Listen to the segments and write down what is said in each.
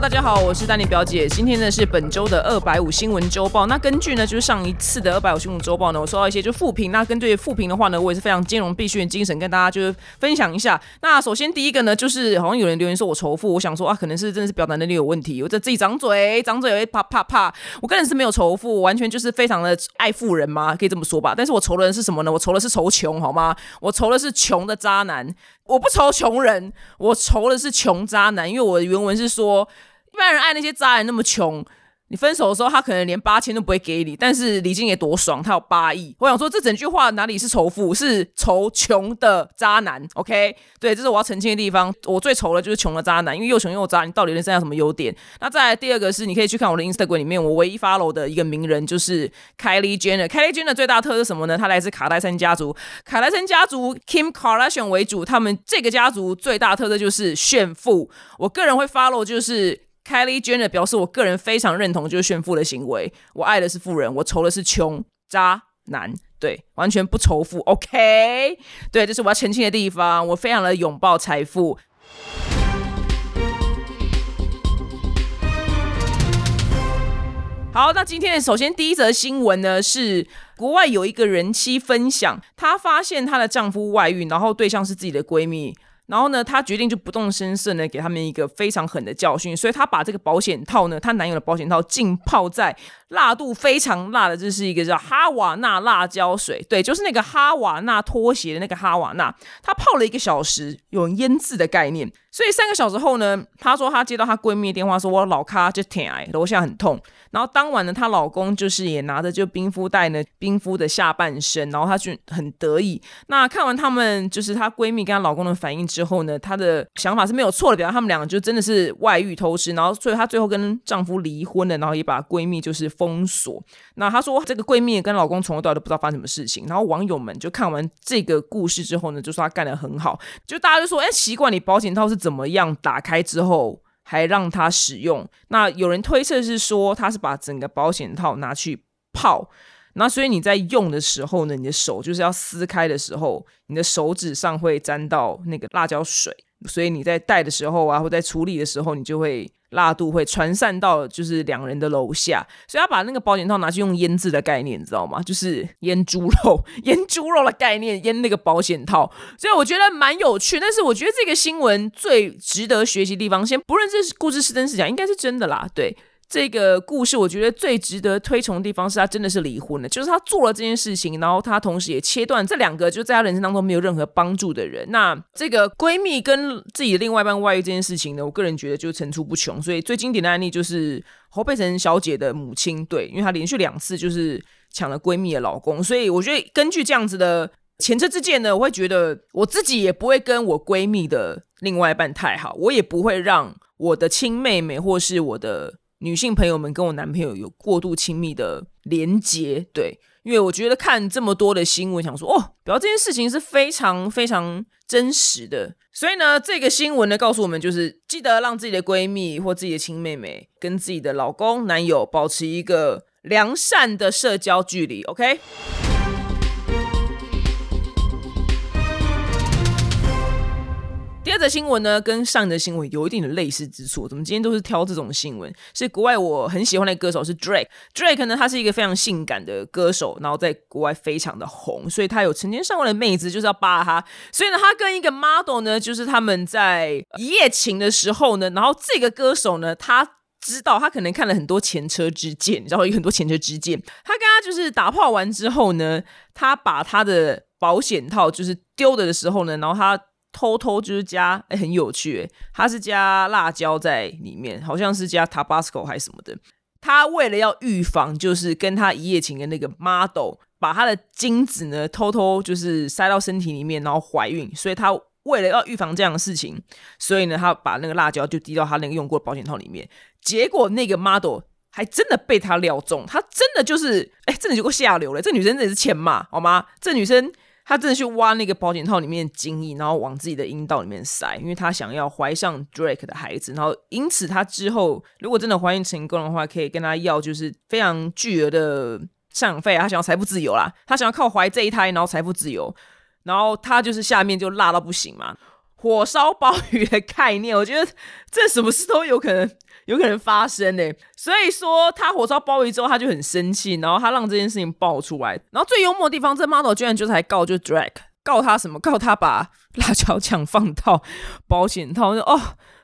大家好，我是丹尼表姐。今天呢是本周的二百五新闻周报。那根据呢就是上一次的二百五新闻周报呢，我收到一些就复评。那根据复评的话呢，我也是非常兼容必须的精神跟大家就是分享一下。那首先第一个呢，就是好像有人留言说我仇富，我想说啊，可能是真的是表达能力有问题，我在自己长嘴，长嘴会啪啪啪。我个人是没有仇富，完全就是非常的爱富人嘛，可以这么说吧。但是我仇的人是什么呢？我仇的是仇穷，好吗？我仇的是穷的渣男。我不仇穷人，我仇的是穷渣男，因为我的原文是说，一般人爱那些渣男那么穷。你分手的时候，他可能连八千都不会给你，但是李静也多爽，他有八亿。我想说，这整句话哪里是仇富，是仇穷的渣男。OK，对，这是我要澄清的地方。我最仇的就是穷的渣男，因为又穷又渣，你到底能剩下什么优点？那再来第二个是，你可以去看我的 Instagram 里面，我唯一 follow 的一个名人就是 Kylie Jenner。Kylie Jenner 最大特色是什么呢？她来自卡戴珊家族，卡戴珊家族 Kim Kardashian 为主，他们这个家族最大特色就是炫富。我个人会 follow 就是。Kylie Jenner 表示，我个人非常认同就是炫富的行为。我爱的是富人，我仇的是穷渣男，对，完全不仇富。OK，对，这是我要澄清的地方。我非常的拥抱财富。好，那今天首先第一则新闻呢，是国外有一个人妻分享，她发现她的丈夫外遇，然后对象是自己的闺蜜。然后呢，她决定就不动声色呢，给他们一个非常狠的教训。所以她把这个保险套呢，她男友的保险套浸泡在辣度非常辣的，这是一个叫哈瓦那辣椒水，对，就是那个哈瓦那拖鞋的那个哈瓦那。她泡了一个小时，有腌制的概念。所以三个小时后呢，她说她接到她闺蜜的电话，说我老咖就疼哎，楼下很痛。然后当晚呢，她老公就是也拿着就冰敷袋呢，冰敷的下半身，然后她就很得意。那看完他们就是她闺蜜跟她老公的反应之后呢，她的想法是没有错的，表示他们两个就真的是外遇偷吃。然后所以她最后跟丈夫离婚了，然后也把闺蜜就是封锁。那她说这个闺蜜跟老公从头到尾都不知道发生什么事情。然后网友们就看完这个故事之后呢，就说她干得很好，就大家就说哎，奇怪，你保险套是怎么样打开之后？还让他使用，那有人推测是说他是把整个保险套拿去泡，那所以你在用的时候呢，你的手就是要撕开的时候，你的手指上会沾到那个辣椒水。所以你在戴的时候啊，或在处理的时候，你就会辣度会传散到就是两人的楼下。所以他把那个保险套拿去用腌制的概念，你知道吗？就是腌猪肉、腌猪肉的概念，腌那个保险套。所以我觉得蛮有趣。但是我觉得这个新闻最值得学习地方，先不论这是故事是真是假，应该是真的啦。对。这个故事，我觉得最值得推崇的地方是他真的是离婚了，就是他做了这件事情，然后他同时也切断这两个就在他人生当中没有任何帮助的人。那这个闺蜜跟自己的另外一半外遇这件事情呢，我个人觉得就层出不穷。所以最经典的案例就是侯佩岑小姐的母亲，对，因为她连续两次就是抢了闺蜜的老公，所以我觉得根据这样子的前车之鉴呢，我会觉得我自己也不会跟我闺蜜的另外一半太好，我也不会让我的亲妹妹或是我的。女性朋友们跟我男朋友有过度亲密的连接，对，因为我觉得看这么多的新闻，想说哦，表这件事情是非常非常真实的，所以呢，这个新闻呢告诉我们，就是记得让自己的闺蜜或自己的亲妹妹跟自己的老公、男友保持一个良善的社交距离，OK。第二则新闻呢，跟上一则新闻有一定的类似之处。怎么今天都是挑这种新闻？是国外我很喜欢的歌手是 Drake。Drake 呢，他是一个非常性感的歌手，然后在国外非常的红，所以他有成千上万的妹子就是要扒他。所以呢，他跟一个 model 呢，就是他们在一夜情的时候呢，然后这个歌手呢，他知道他可能看了很多前车之鉴，然后有很多前车之鉴。他跟他就是打炮完之后呢，他把他的保险套就是丢的的时候呢，然后他。偷偷就是加，哎，很有趣，哎，他是加辣椒在里面，好像是加 Tabasco 还是什么的。他为了要预防，就是跟他一夜情的那个 model 把他的精子呢偷偷就是塞到身体里面，然后怀孕，所以他为了要预防这样的事情，所以呢，他把那个辣椒就滴到他那个用过的保险套里面。结果那个 model 还真的被他料中，他真的就是，哎，真的就够下流了。这女生真的是欠骂，好吗？这女生。他真的去挖那个保险套里面的精液，然后往自己的阴道里面塞，因为他想要怀上 Drake 的孩子。然后因此他之后如果真的怀孕成功的话，可以跟他要就是非常巨额的赡养费。他想要财富自由啦，他想要靠怀这一胎，然后财富自由。然后他就是下面就辣到不行嘛，火烧鲍鱼的概念。我觉得这什么事都有可能有可能发生呢。所以说他火烧鲍鱼之后，他就很生气，然后他让这件事情爆出来。然后最幽默的地方，这 model 居然就是还告就 drag 告他什么？告他把辣椒酱放到保险套哦。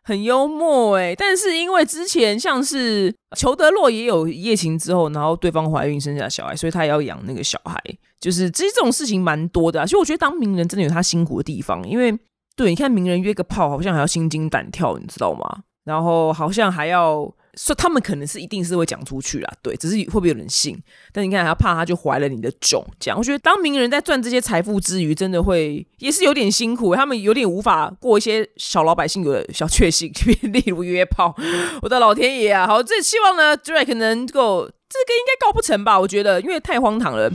很幽默哎，但是因为之前像是裘德洛也有一夜情之后，然后对方怀孕生下小孩，所以他也要养那个小孩，就是其实这种事情蛮多的。其实我觉得当名人真的有他辛苦的地方，因为对你看名人约个炮，好像还要心惊胆跳，你知道吗？然后好像还要。说他们可能是一定是会讲出去啦，对，只是会不会有人信？但你看，他怕他就怀了你的种，这样我觉得当名人在赚这些财富之余，真的会也是有点辛苦，他们有点无法过一些小老百姓有的小确幸，例如约炮。我的老天爷啊！好，这希望呢，Drake 能够这个应该告不成吧？我觉得，因为太荒唐了。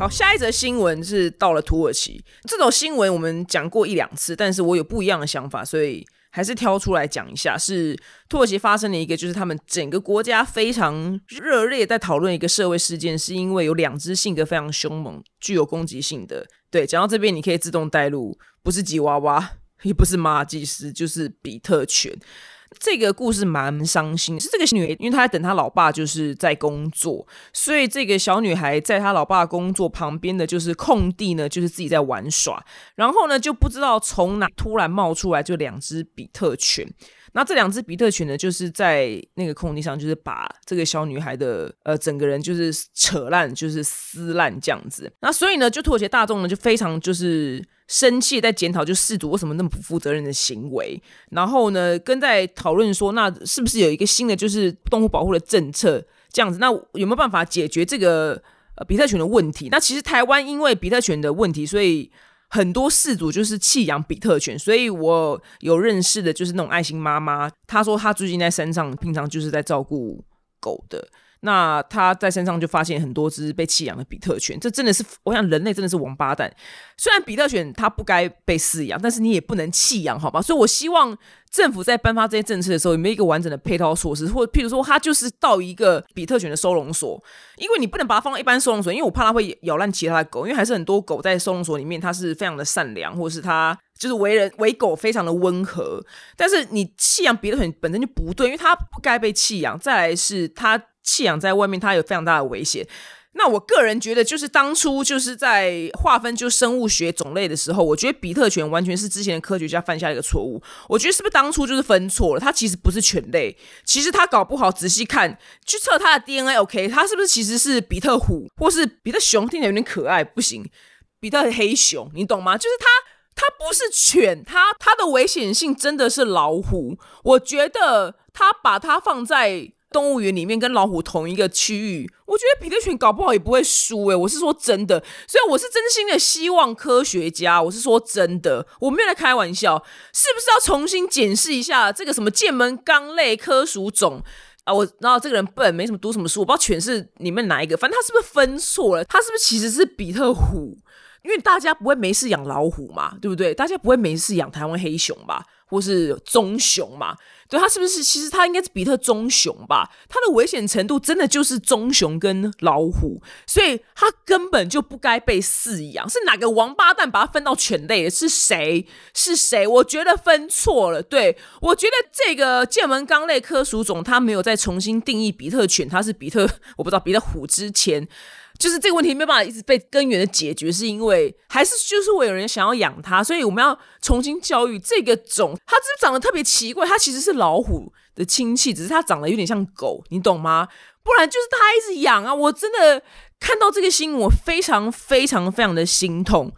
好，下一则新闻是到了土耳其。这种新闻我们讲过一两次，但是我有不一样的想法，所以还是挑出来讲一下。是土耳其发生了一个，就是他们整个国家非常热烈在讨论一个社会事件，是因为有两只性格非常凶猛、具有攻击性的。对，讲到这边你可以自动带入，不是吉娃娃，也不是马尔济斯，就是比特犬。这个故事蛮伤心，是这个女，因为她在等她老爸，就是在工作，所以这个小女孩在她老爸工作旁边的就是空地呢，就是自己在玩耍，然后呢就不知道从哪突然冒出来就两只比特犬。那这两只比特犬呢，就是在那个空地上，就是把这个小女孩的呃整个人就是扯烂，就是撕烂这样子。那所以呢，就土耳其大众呢就非常就是生气，在检讨就事主为什么那么不负责任的行为。然后呢，跟在讨论说，那是不是有一个新的就是动物保护的政策这样子？那有没有办法解决这个呃比特犬的问题？那其实台湾因为比特犬的问题，所以。很多饲主就是弃养比特犬，所以我有认识的，就是那种爱心妈妈。她说她最近在山上，平常就是在照顾狗的。那他在身上就发现很多只被弃养的比特犬，这真的是我想人类真的是王八蛋。虽然比特犬它不该被饲养，但是你也不能弃养，好吧？所以我希望政府在颁发这些政策的时候，有没有一个完整的配套措施，或譬如说，它就是到一个比特犬的收容所，因为你不能把它放到一般收容所，因为我怕它会咬烂其他的狗，因为还是很多狗在收容所里面，它是非常的善良，或者是它就是为人为狗非常的温和。但是你弃养比特犬本身就不对，因为它不该被弃养。再来是它。弃养在外面，它有非常大的危险。那我个人觉得，就是当初就是在划分就生物学种类的时候，我觉得比特犬完全是之前的科学家犯下一个错误。我觉得是不是当初就是分错了？它其实不是犬类，其实它搞不好仔细看去测它的 DNA，OK，它是不是其实是比特虎或是比特熊？听起来有点可爱，不行，比特黑熊，你懂吗？就是它，它不是犬，它它的危险性真的是老虎。我觉得它把它放在。动物园里面跟老虎同一个区域，我觉得比特犬搞不好也不会输诶，我是说真的，所以我是真心的希望科学家，我是说真的，我没有在开玩笑，是不是要重新检视一下这个什么剑门纲类科属种啊？我然后这个人笨，没什么读什么书，我不知道犬是里面哪一个，反正他是不是分错了？他是不是其实是比特虎？因为大家不会没事养老虎嘛，对不对？大家不会没事养台湾黑熊吧？或是棕熊嘛？对，它是不是？其实它应该是比特棕熊吧？它的危险程度真的就是棕熊跟老虎，所以它根本就不该被饲养。是哪个王八蛋把它分到犬类？是谁？是谁？我觉得分错了。对我觉得这个剑门纲类科属种，它没有再重新定义比特犬，它是比特，我不知道比特虎之前。就是这个问题没办法一直被根源的解决，是因为还是就是会有人想要养它，所以我们要重新教育这个种。它只是长得特别奇怪，它其实是老虎的亲戚，只是它长得有点像狗，你懂吗？不然就是它一直养啊！我真的看到这个新闻，我非常非常非常的心痛。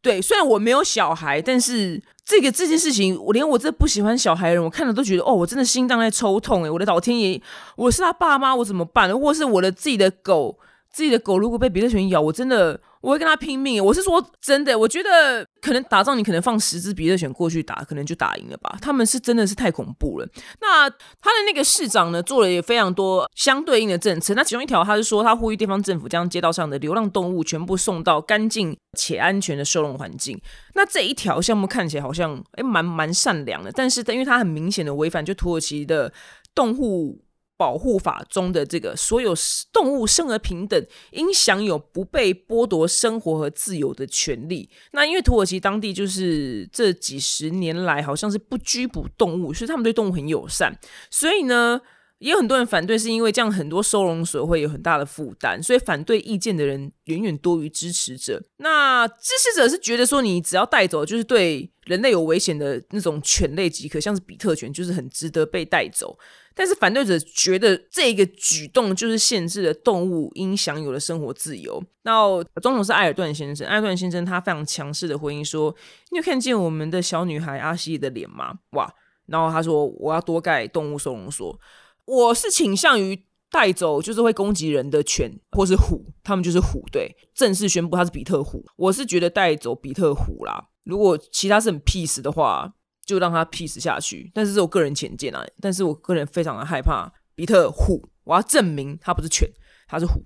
对，虽然我没有小孩，但是这个这件事情，我连我这不喜欢小孩的人，我看了都觉得哦，我真的心脏在抽痛诶，我的老天爷，我是他爸妈，我怎么办？或是我的自己的狗。自己的狗如果被比特犬咬，我真的我会跟他拼命。我是说真的，我觉得可能打仗你可能放十只比特犬过去打，可能就打赢了吧。他们是真的是太恐怖了。那他的那个市长呢，做了也非常多相对应的政策。那其中一条，他是说他呼吁地方政府将街道上的流浪动物全部送到干净且安全的收容环境。那这一条项目看起来好像诶蛮蛮善良的，但是因为它很明显的违反就土耳其的动物。保护法中的这个所有动物生而平等，应享有不被剥夺生活和自由的权利。那因为土耳其当地就是这几十年来好像是不拘捕动物，所以他们对动物很友善，所以呢。也有很多人反对，是因为这样很多收容所会有很大的负担，所以反对意见的人远远多于支持者。那支持者是觉得说，你只要带走就是对人类有危险的那种犬类即可，像是比特犬就是很值得被带走。但是反对者觉得这个举动就是限制了动物应享有的生活自由。那总统是埃尔顿先生，埃尔顿先生他非常强势的回应说：“你有看见我们的小女孩阿西的脸吗？”哇！然后他说：“我要多盖动物收容所。”我是倾向于带走就是会攻击人的犬或是虎，他们就是虎。对，正式宣布他是比特虎。我是觉得带走比特虎啦。如果其他是很 peace 的话，就让他 peace 下去。但是是我个人浅见啊。但是我个人非常的害怕比特虎。我要证明它不是犬，它是虎。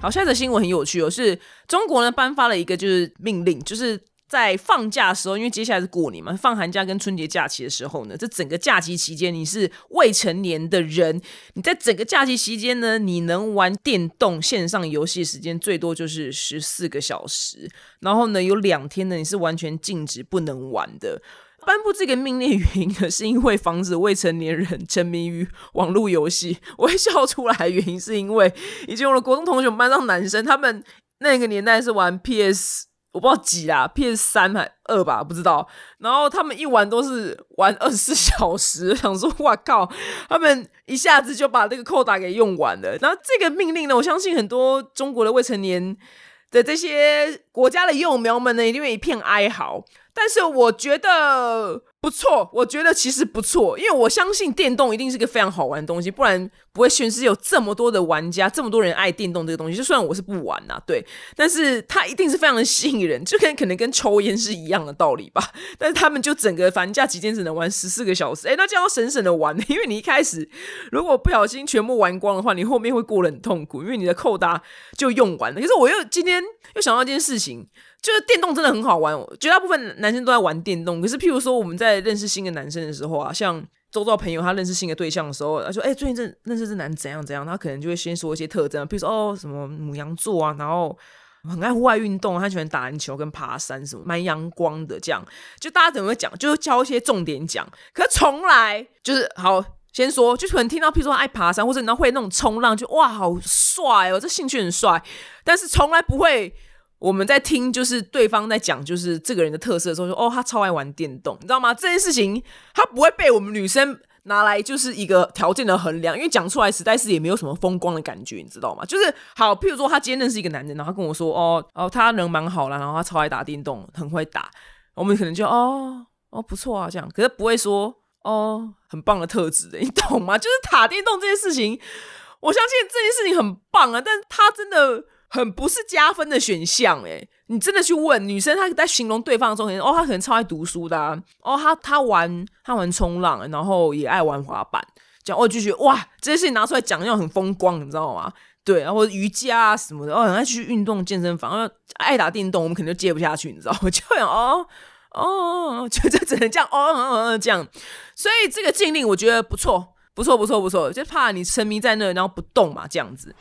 好，下一则新闻很有趣哦，是中国呢颁发了一个就是命令，就是。在放假的时候，因为接下来是过年嘛，放寒假跟春节假期的时候呢，这整个假期期间，你是未成年的人，你在整个假期期间呢，你能玩电动线上游戏时间最多就是十四个小时，然后呢，有两天呢，你是完全禁止不能玩的。颁布这个命令原因呢，是因为防止未成年人沉迷于网络游戏。我会笑出来原因是因为以前我的国中同学我们班上男生，他们那个年代是玩 PS。我不知道几啦，PS 三还二吧，不知道。然后他们一玩都是玩二十四小时，想说哇靠，他们一下子就把这个扣打给用完了。然后这个命令呢，我相信很多中国的未成年的这些国家的幼苗们呢，一定会一片哀嚎。但是我觉得不错，我觉得其实不错，因为我相信电动一定是个非常好玩的东西，不然不会全世界有这么多的玩家，这么多人爱电动这个东西。就算我是不玩呐，对，但是它一定是非常的吸引人，就跟可能跟抽烟是一样的道理吧。但是他们就整个寒假期间只能玩十四个小时，哎，那就要省省的玩，因为你一开始如果不小心全部玩光的话，你后面会过得很痛苦，因为你的扣搭就用完了。可是我又今天又想到一件事情。就是电动真的很好玩，绝大部分男生都在玩电动。可是，譬如说我们在认识新的男生的时候啊，像周遭朋友他认识新的对象的时候，他说：“哎，最近这认识这男怎样怎样。”他可能就会先说一些特征，譬如说哦，什么母羊座啊，然后很爱户外运动，他喜欢打篮球跟爬山，什么蛮阳光的。这样就大家怎么会讲，就是教一些重点讲。可从来就是好先说，就可能听到譬如说爱爬山，或者你会那种冲浪，就哇好帅哦，这兴趣很帅，但是从来不会。我们在听，就是对方在讲，就是这个人的特色的时候，说哦，他超爱玩电动，你知道吗？这件事情他不会被我们女生拿来就是一个条件的衡量，因为讲出来实在是也没有什么风光的感觉，你知道吗？就是好，譬如说他今天认识一个男人，然后他跟我说哦哦，他人蛮好了，然后他超爱打电动，很会打，我们可能就哦哦不错啊这样，可是不会说哦很棒的特质的，你懂吗？就是打电动这件事情，我相信这件事情很棒啊，但是他真的。很不是加分的选项哎，你真的去问女生，她在形容对方的时候，哦，她可能超爱读书的，哦，她她玩她玩冲浪，然后也爱玩滑板，讲哦就觉得哇，这些事情拿出来讲要很风光，你知道吗？对，然后瑜伽啊什么的，哦，很爱去运动健身房，爱打电动，我们肯定接不下去，你知道吗？就想哦哦，就这只能这样哦哦哦这样，所以这个禁令我觉得不错，不错，不错，不错，就怕你沉迷在那，然后不动嘛，这样子。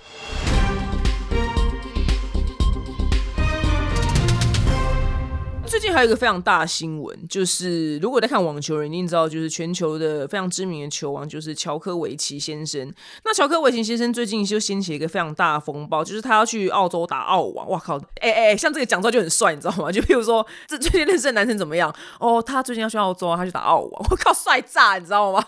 最近还有一个非常大的新闻，就是如果在看网球，人一定知道，就是全球的非常知名的球王，就是乔科维奇先生。那乔科维奇先生最近就掀起一个非常大的风暴，就是他要去澳洲打澳网。哇靠！哎哎，像这个讲出来就很帅，你知道吗？就比如说，这最近认识的男生怎么样？哦，他最近要去澳洲，他去打澳网。我靠，帅炸，你知道吗？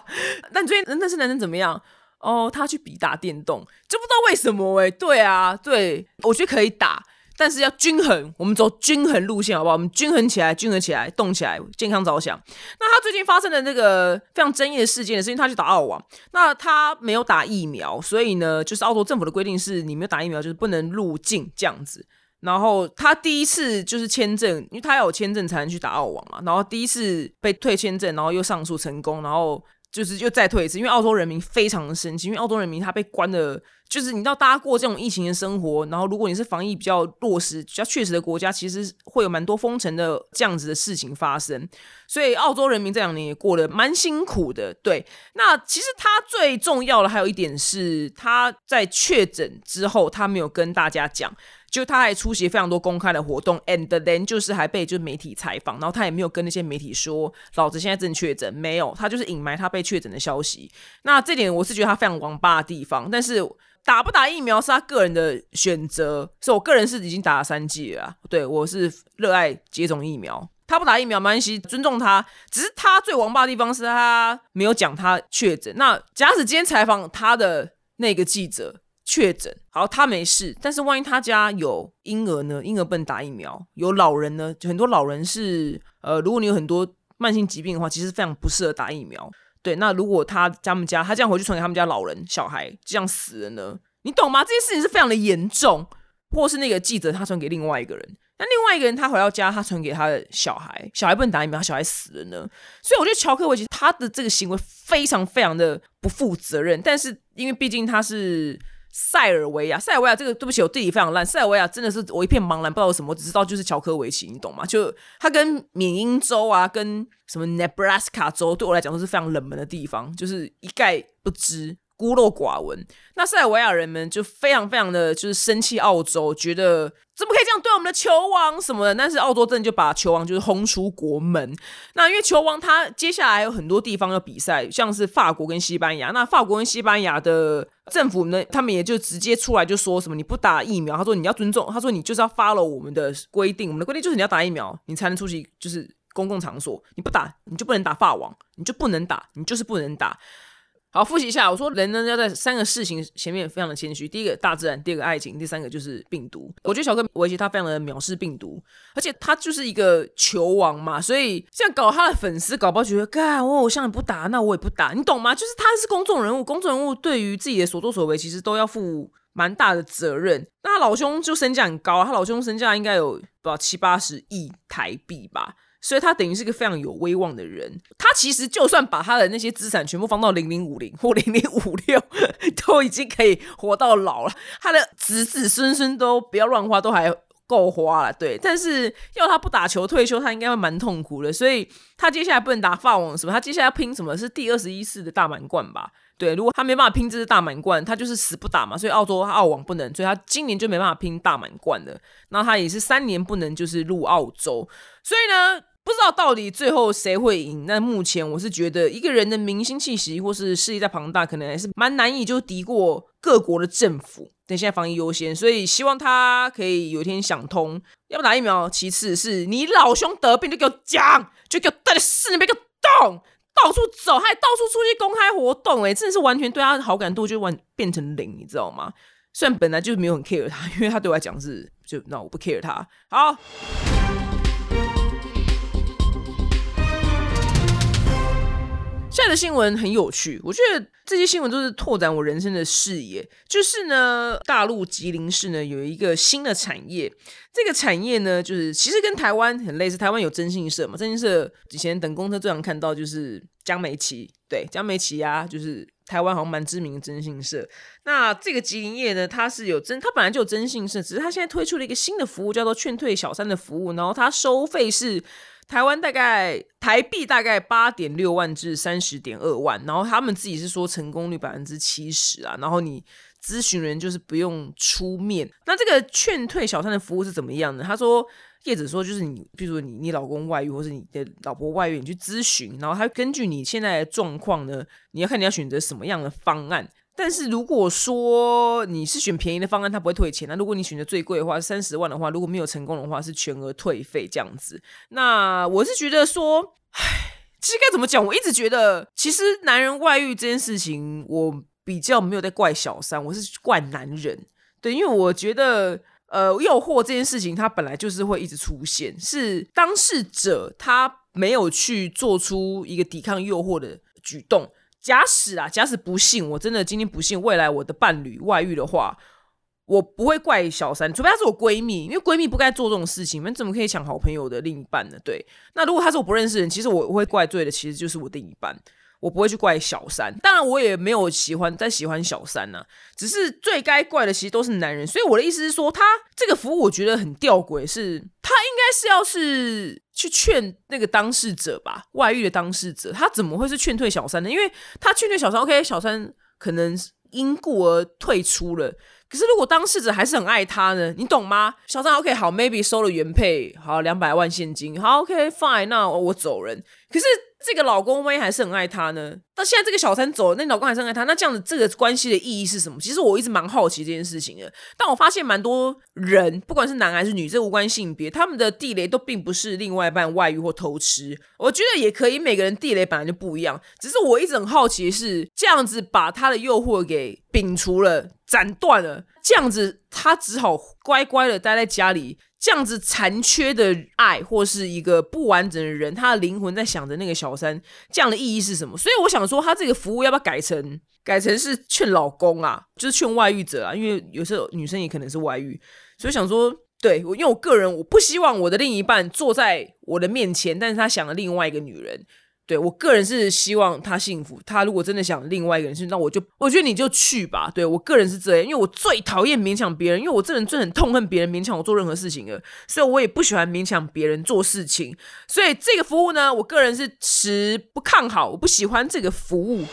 那你最近认识男生怎么样？哦，他去比打电动，就不知道为什么哎。对啊，对我觉得可以打。但是要均衡，我们走均衡路线，好不好？我们均衡起来，均衡起来，动起来，健康着想。那他最近发生的那个非常争议的事件，是因为他去打澳网，那他没有打疫苗，所以呢，就是澳洲政府的规定是，你没有打疫苗就是不能入境这样子。然后他第一次就是签证，因为他要有签证才能去打澳网嘛。然后第一次被退签证，然后又上诉成功，然后。就是又再退一次，因为澳洲人民非常的生气，因为澳洲人民他被关的。就是你知道，大家过这种疫情的生活，然后如果你是防疫比较落实、比较确实的国家，其实会有蛮多封城的这样子的事情发生。所以澳洲人民这两年也过得蛮辛苦的。对，那其实他最重要的还有一点是，他在确诊之后，他没有跟大家讲，就他还出席非常多公开的活动，and then 就是还被就是媒体采访，然后他也没有跟那些媒体说老子现在正确诊，没有，他就是隐瞒他被确诊的消息。那这点我是觉得他非常王八的地方，但是。打不打疫苗是他个人的选择，是我个人是已经打了三剂了。对我是热爱接种疫苗，他不打疫苗没关系，尊重他。只是他最王霸的地方是他没有讲他确诊。那假使今天采访他的那个记者确诊，好，他没事，但是万一他家有婴儿呢？婴儿不能打疫苗，有老人呢？就很多老人是呃，如果你有很多慢性疾病的话，其实非常不适合打疫苗。对，那如果他他们家他这样回去传给他们家老人小孩这样死了呢？你懂吗？这件事情是非常的严重，或是那个记者他传给另外一个人，那另外一个人他回到家他传给他的小孩，小孩不能打疫苗，小孩死了呢？所以我觉得乔克维奇他的这个行为非常非常的不负责任，但是因为毕竟他是。塞尔维亚，塞尔维亚这个对不起，我地理非常烂。塞尔维亚真的是我一片茫然，不知道什么，只知道就是乔科维奇，你懂吗？就它跟缅因州啊，跟什么 Nebraska 州，对我来讲都是非常冷门的地方，就是一概不知。孤陋寡闻，那塞尔维亚人们就非常非常的就是生气，澳洲觉得怎么可以这样对我们的球王什么的，但是澳洲真的就把球王就是轰出国门。那因为球王他接下来有很多地方要比赛，像是法国跟西班牙，那法国跟西班牙的政府呢，他们也就直接出来就说什么你不打疫苗，他说你要尊重，他说你就是要 follow 我们的规定，我们的规定就是你要打疫苗，你才能出席就是公共场所，你不打你就不能打法网，你就不能打，你就是不能打。好，复习一下。我说人呢要在三个事情前面非常的谦虚。第一个大自然，第二个爱情，第三个就是病毒。我觉得小哥维奇他非常的藐视病毒，而且他就是一个球王嘛，所以这样搞他的粉丝搞不好觉得，干我偶像你不打，那我也不打，你懂吗？就是他是公众人物，公众人物对于自己的所作所为其实都要负蛮大的责任。那他老兄就身价很高，他老兄身价应该有不知道七八十亿台币吧。所以他等于是个非常有威望的人。他其实就算把他的那些资产全部放到零零五零或零零五六，都已经可以活到老了。他的子子孙孙都不要乱花，都还够花了。对，但是要他不打球退休，他应该会蛮痛苦的。所以他接下来不能打法网什么，他接下来要拼什么是第二十一次的大满贯吧？对，如果他没办法拼这次大满贯，他就是死不打嘛。所以澳洲澳网不能，所以他今年就没办法拼大满贯的。那他也是三年不能就是入澳洲。所以呢？不知道到底最后谁会赢。那目前我是觉得一个人的明星气息或是势力再庞大，可能还是蛮难以就敌过各国的政府。等现在防疫优先，所以希望他可以有一天想通，要不打疫苗。其次是你老兄得病就给我讲，就给我待在室内，别给我动，到处走，还到处出去公开活动，哎，真的是完全对他的好感度就完变成零，你知道吗？虽然本来就没有很 care 他，因为他对我来讲是就那我不 care 他。好。现在的新闻很有趣，我觉得这些新闻都是拓展我人生的视野。就是呢，大陆吉林市呢有一个新的产业，这个产业呢就是其实跟台湾很类似，台湾有征信社嘛，征信社以前等公车最常看到就是江美琪，对，江美琪啊，就是台湾好像蛮知名的征信社。那这个吉林业呢，它是有征，它本来就有征信社，只是它现在推出了一个新的服务，叫做劝退小三的服务，然后它收费是。台湾大概台币大概八点六万至三十点二万，然后他们自己是说成功率百分之七十啊，然后你咨询人就是不用出面。那这个劝退小三的服务是怎么样呢？他说业者说就是你，比如说你你老公外遇或是你的老婆外遇，你去咨询，然后他根据你现在的状况呢，你要看你要选择什么样的方案。但是如果说你是选便宜的方案，他不会退钱。那如果你选择最贵的话，三十万的话，如果没有成功的话，是全额退费这样子。那我是觉得说，唉，其实该怎么讲？我一直觉得，其实男人外遇这件事情，我比较没有在怪小三，我是怪男人。对，因为我觉得，呃，诱惑这件事情，它本来就是会一直出现，是当事者他没有去做出一个抵抗诱惑的举动。假使啊，假使不幸，我真的今天不幸，未来我的伴侣外遇的话，我不会怪小三，除非她是我闺蜜，因为闺蜜不该做这种事情。你们怎么可以抢好朋友的另一半呢？对，那如果她是我不认识的人，其实我会怪罪的，其实就是我另一半。我不会去怪小三。当然，我也没有喜欢在喜欢小三呢，只是最该怪的其实都是男人。所以我的意思是说，他这个服务我觉得很吊诡，是他应该是要是去劝那个当事者吧，外遇的当事者，他怎么会是劝退小三呢？因为他劝退小三，OK，小三可能因故而退出了。可是，如果当事者还是很爱他呢？你懂吗？小三 OK 好，maybe 收了原配，好两百万现金，好 OK fine，那我走人。可是。这个老公万一还是很爱她呢？那现在这个小三走了，那老公还伤害他，那这样子这个关系的意义是什么？其实我一直蛮好奇这件事情的。但我发现蛮多人，不管是男还是女，这无关性别，他们的地雷都并不是另外一半外遇或偷吃。我觉得也可以，每个人地雷本来就不一样。只是我一直很好奇是这样子把他的诱惑给摒除了、斩断了，这样子他只好乖乖的待在家里。这样子残缺的爱，或是一个不完整的人，他的灵魂在想着那个小三，这样的意义是什么？所以我想说，他这个服务要不要改成改成是劝老公啊，就是劝外遇者啊？因为有时候女生也可能是外遇，所以想说，对我，因为我个人我不希望我的另一半坐在我的面前，但是他想了另外一个女人。对我个人是希望他幸福。他如果真的想另外一个人，那我就我觉得你就去吧。对我个人是这样，因为我最讨厌勉强别人，因为我这人最很痛恨别人勉强我做任何事情的，所以我也不喜欢勉强别人做事情。所以这个服务呢，我个人是持不看好，我不喜欢这个服务。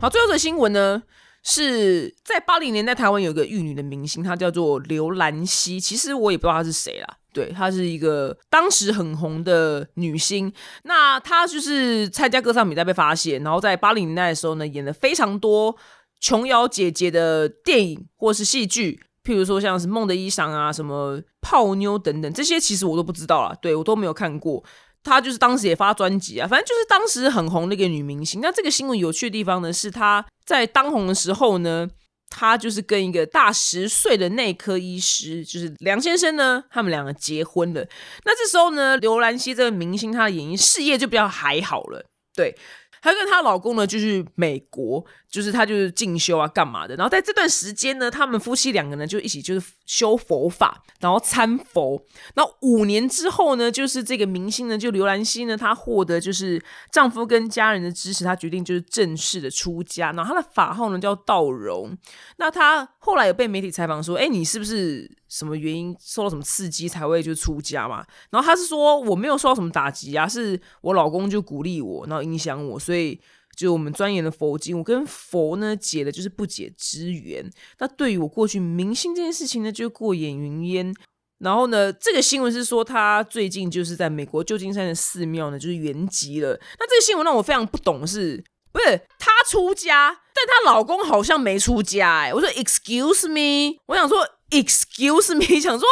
好，最后的新闻呢？是在八零年代，台湾有个玉女的明星，她叫做刘兰希。其实我也不知道她是谁啦，对，她是一个当时很红的女星。那她就是参加歌唱比赛被发现，然后在八零年代的时候呢，演了非常多琼瑶姐姐的电影或是戏剧，譬如说像是《梦的衣裳》啊、什么泡妞等等，这些其实我都不知道啦，对我都没有看过。她就是当时也发专辑啊，反正就是当时很红的一个女明星。那这个新闻有趣的地方呢，是她在当红的时候呢，她就是跟一个大十岁的内科医师，就是梁先生呢，他们两个结婚了。那这时候呢，刘兰希这个明星，她的演艺事业就比较还好了，对。她跟她老公呢，就是美国，就是他就是进修啊，干嘛的？然后在这段时间呢，他们夫妻两个人就一起就是修佛法，然后参佛。那五年之后呢，就是这个明星呢，就刘兰希呢，她获得就是丈夫跟家人的支持，她决定就是正式的出家。然后她的法号呢叫道荣。那她后来有被媒体采访说：“哎，你是不是什么原因受到什么刺激才会就出家嘛？”然后她是说：“我没有受到什么打击啊，是我老公就鼓励我，然后影响我，所以。”就我们钻研的佛经，我跟佛呢解的就是不解之缘。那对于我过去明星这件事情呢，就过眼云烟。然后呢，这个新闻是说他最近就是在美国旧金山的寺庙呢，就是圆寂了。那这个新闻让我非常不懂，是不是他出家，但她老公好像没出家？哎，我说 Excuse me，我想说 Excuse me，想说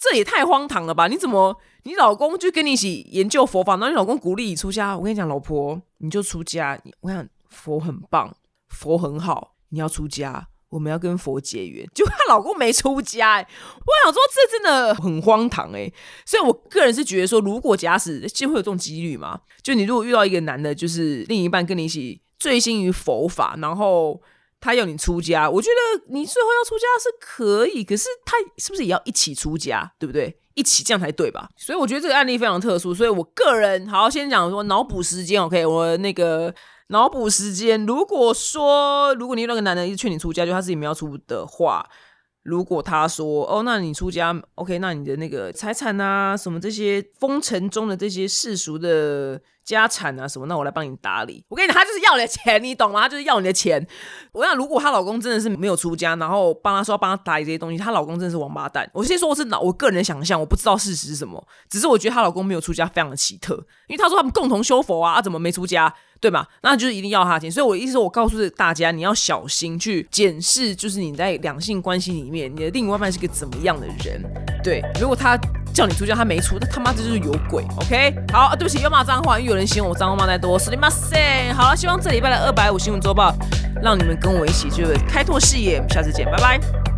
这也太荒唐了吧？你怎么？你老公就跟你一起研究佛法，然后你老公鼓励你出家。我跟你讲，老婆，你就出家。我想佛很棒，佛很好，你要出家，我们要跟佛结缘。就她老公没出家，我想说这真的很荒唐哎。所以我个人是觉得说，如果假使就会有这种几率嘛，就你如果遇到一个男的，就是另一半跟你一起醉心于佛法，然后他要你出家，我觉得你最后要出家是可以，可是他是不是也要一起出家，对不对？一起这样才对吧？所以我觉得这个案例非常特殊，所以我个人好先讲说脑补时间，OK，我那个脑补时间，如果说如果你那个男的一直劝你出家，就他自己没有出的话，如果他说哦，那你出家，OK，那你的那个财产啊，什么这些风尘中的这些世俗的。家产啊什么？那我来帮你打理。我跟你讲，她就是要你的钱，你懂吗？她就是要你的钱。我想，如果她老公真的是没有出家，然后帮她说帮她打理这些东西，她老公真的是王八蛋。我先说我是脑我个人的想象，我不知道事实是什么。只是我觉得她老公没有出家非常的奇特，因为她说他们共同修佛啊，啊怎么没出家？对吧？那就是一定要他钱。所以我意思说，我告诉大家，你要小心去检视，就是你在两性关系里面，你的另外一半是个怎么样的人。对，如果他。叫你出家，他没出，那他妈这就是有鬼，OK？好，对不起，又骂脏话，因为有人嫌我脏话骂太多，是你妈塞！好了，希望这礼拜的二百五新闻周报，让你们跟我一起就是开拓视野，我们下次见，拜拜。